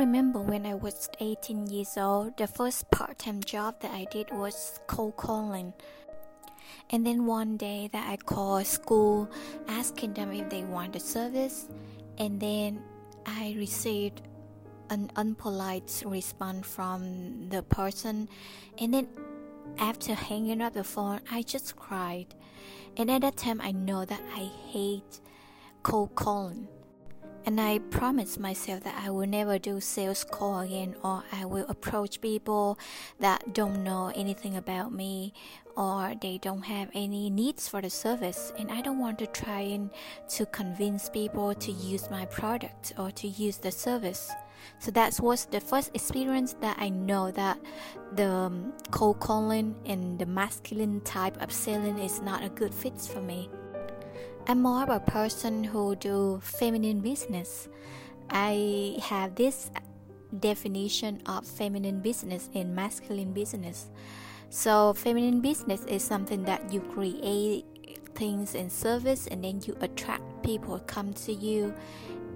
remember when I was 18 years old, the first part time job that I did was cold calling. And then one day that I called school asking them if they want the service, and then I received an unpolite response from the person, and then after hanging up the phone, I just cried. And at that time, I know that I hate cold calling. And I promised myself that I will never do sales call again, or I will approach people that don't know anything about me, or they don't have any needs for the service. And I don't want to try and to convince people to use my product or to use the service. So that was the first experience that I know that the um, cold calling and the masculine type of selling is not a good fit for me. I'm more of a person who do feminine business. I have this definition of feminine business and masculine business. So feminine business is something that you create things and service and then you attract people come to you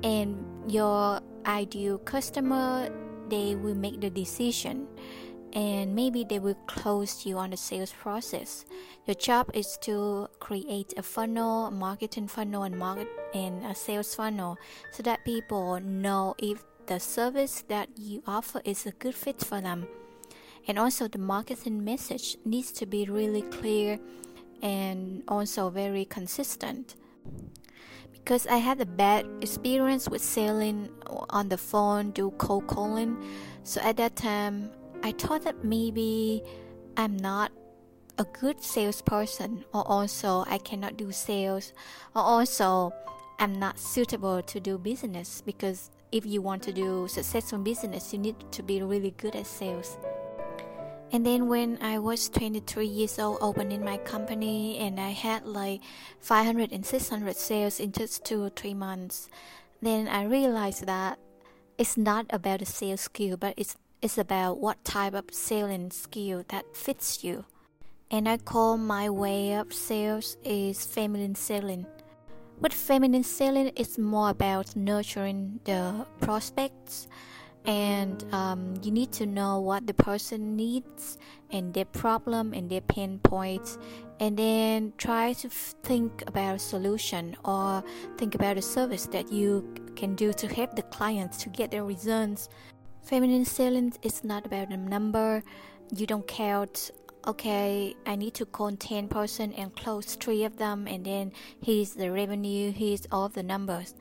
and your ideal customer they will make the decision and maybe they will close you on the sales process. Your job is to create a funnel, marketing funnel, and market and a sales funnel, so that people know if the service that you offer is a good fit for them. And also, the marketing message needs to be really clear and also very consistent. Because I had a bad experience with selling on the phone, do cold calling. So at that time, I thought that maybe I'm not a good salesperson, or also I cannot do sales, or also I'm not suitable to do business because if you want to do successful business, you need to be really good at sales. And then when I was 23 years old, opening my company, and I had like 500 and 600 sales in just two or three months, then I realized that it's not about the sales skill, but it's it's about what type of selling skill that fits you. And I call my way of sales is feminine selling. With feminine selling, it's more about nurturing the prospects, and um, you need to know what the person needs and their problem and their pain points, and then try to think about a solution or think about a service that you can do to help the clients to get their results Feminine selling is not about a number. You don't count, okay, I need to call 10 person and close three of them, and then here's the revenue, here's all the numbers.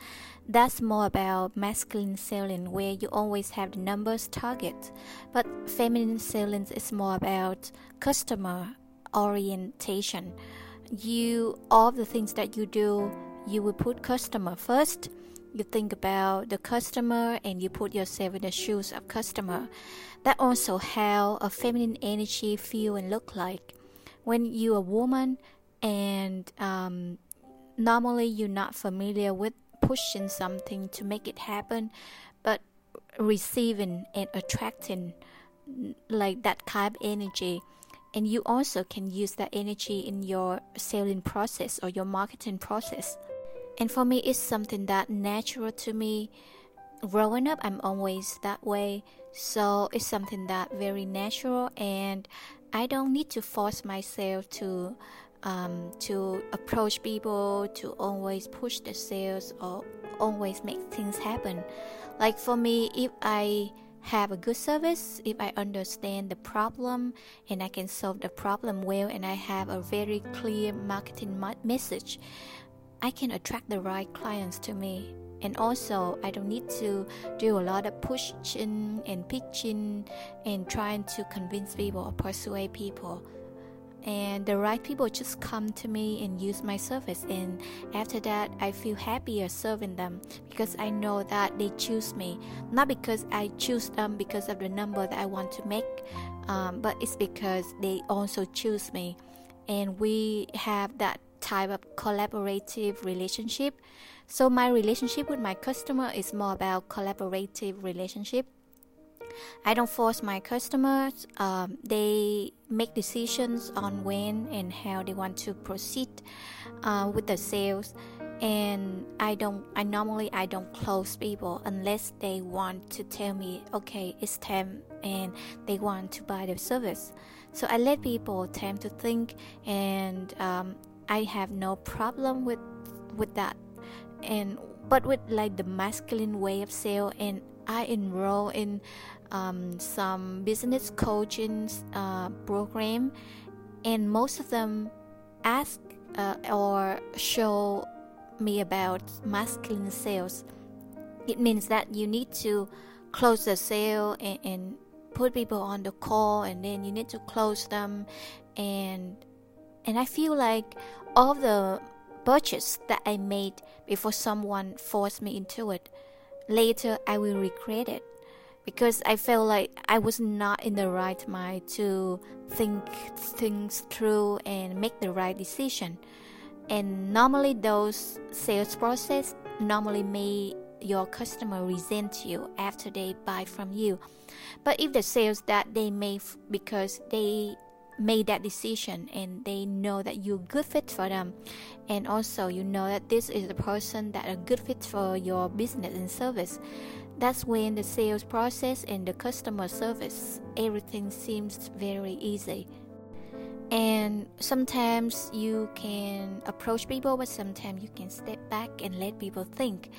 That's more about masculine selling, where you always have the numbers target. But feminine selling is more about customer orientation. You, all the things that you do, you will put customer first you think about the customer and you put yourself in the shoes of customer. That also how a feminine energy feel and look like. When you're a woman and um, normally you're not familiar with pushing something to make it happen but receiving and attracting like that kind of energy. And you also can use that energy in your selling process or your marketing process and for me it's something that natural to me. Growing up i'm always that way. So it's something that very natural and i don't need to force myself to um, to approach people to always push the sales or always make things happen. Like for me if i have a good service if i understand the problem and i can solve the problem well and i have a very clear marketing message I can attract the right clients to me. And also, I don't need to do a lot of pushing and pitching and trying to convince people or persuade people. And the right people just come to me and use my service. And after that, I feel happier serving them because I know that they choose me. Not because I choose them because of the number that I want to make, um, but it's because they also choose me. And we have that type of collaborative relationship. So my relationship with my customer is more about collaborative relationship. I don't force my customers. Um, they make decisions on when and how they want to proceed uh, with the sales. and I don't I normally I don't close people unless they want to tell me okay it's time and they want to buy the service so I let people time to think and um, I have no problem with with that. And but with like the masculine way of sale and I enroll in um, some business coaching uh, program and most of them ask uh, or show me about masculine sales. It means that you need to close the sale and, and put people on the call and then you need to close them and and I feel like all the purchase that I made before someone forced me into it. Later, I will regret it because I felt like I was not in the right mind to think things through and make the right decision. And normally, those sales process normally make your customer resent you after they buy from you. But if the sales that they made because they made that decision and they know that you're good fit for them. And also you know that this is the person that a good fit for your business and service. That's when the sales process and the customer service everything seems very easy. And sometimes you can approach people but sometimes you can step back and let people think.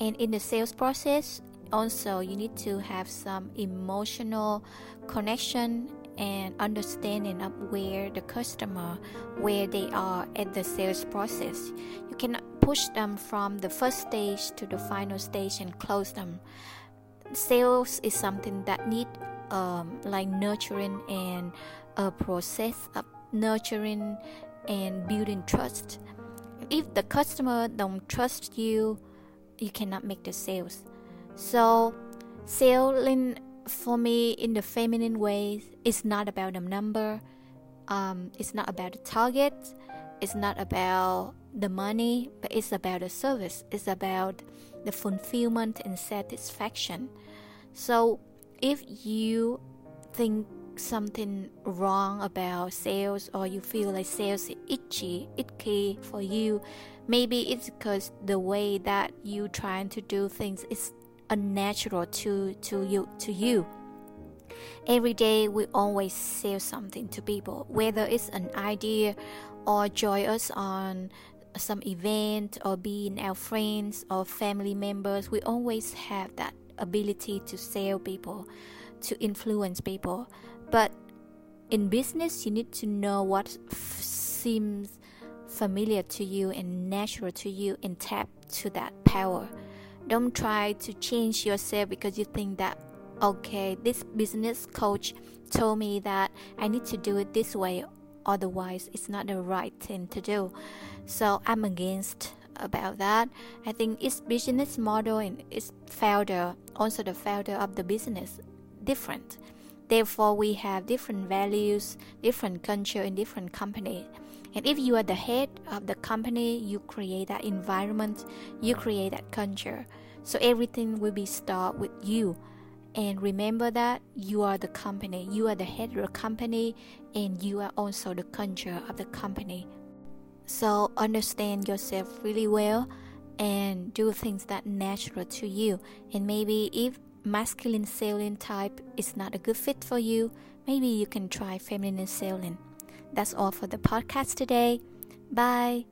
And in the sales process also you need to have some emotional connection and understanding of where the customer where they are at the sales process. You cannot push them from the first stage to the final stage and close them. Sales is something that need um, like nurturing and a process of nurturing and building trust. If the customer don't trust you you cannot make the sales. So selling for me in the feminine ways it's not about the number um, it's not about the target it's not about the money but it's about the service it's about the fulfillment and satisfaction. So if you think something wrong about sales or you feel like sales is itchy for you maybe it's because the way that you trying to do things is unnatural to to you to you. Every day we always sell something to people whether it's an idea or join us on some event or being our friends or family members we always have that ability to sell people to influence people. But in business you need to know what f- seems familiar to you and natural to you and tap to that power don't try to change yourself because you think that, okay, this business coach told me that I need to do it this way, otherwise, it's not the right thing to do. So I'm against about that. I think its business model and its founder, also the founder of the business, different. Therefore, we have different values, different culture in different company. And if you are the head of the company, you create that environment, you create that culture. So everything will be start with you. And remember that you are the company, you are the head of the company, and you are also the culture of the company. So understand yourself really well and do things that natural to you. And maybe if masculine selling type is not a good fit for you, maybe you can try feminine selling. That's all for the podcast today. Bye.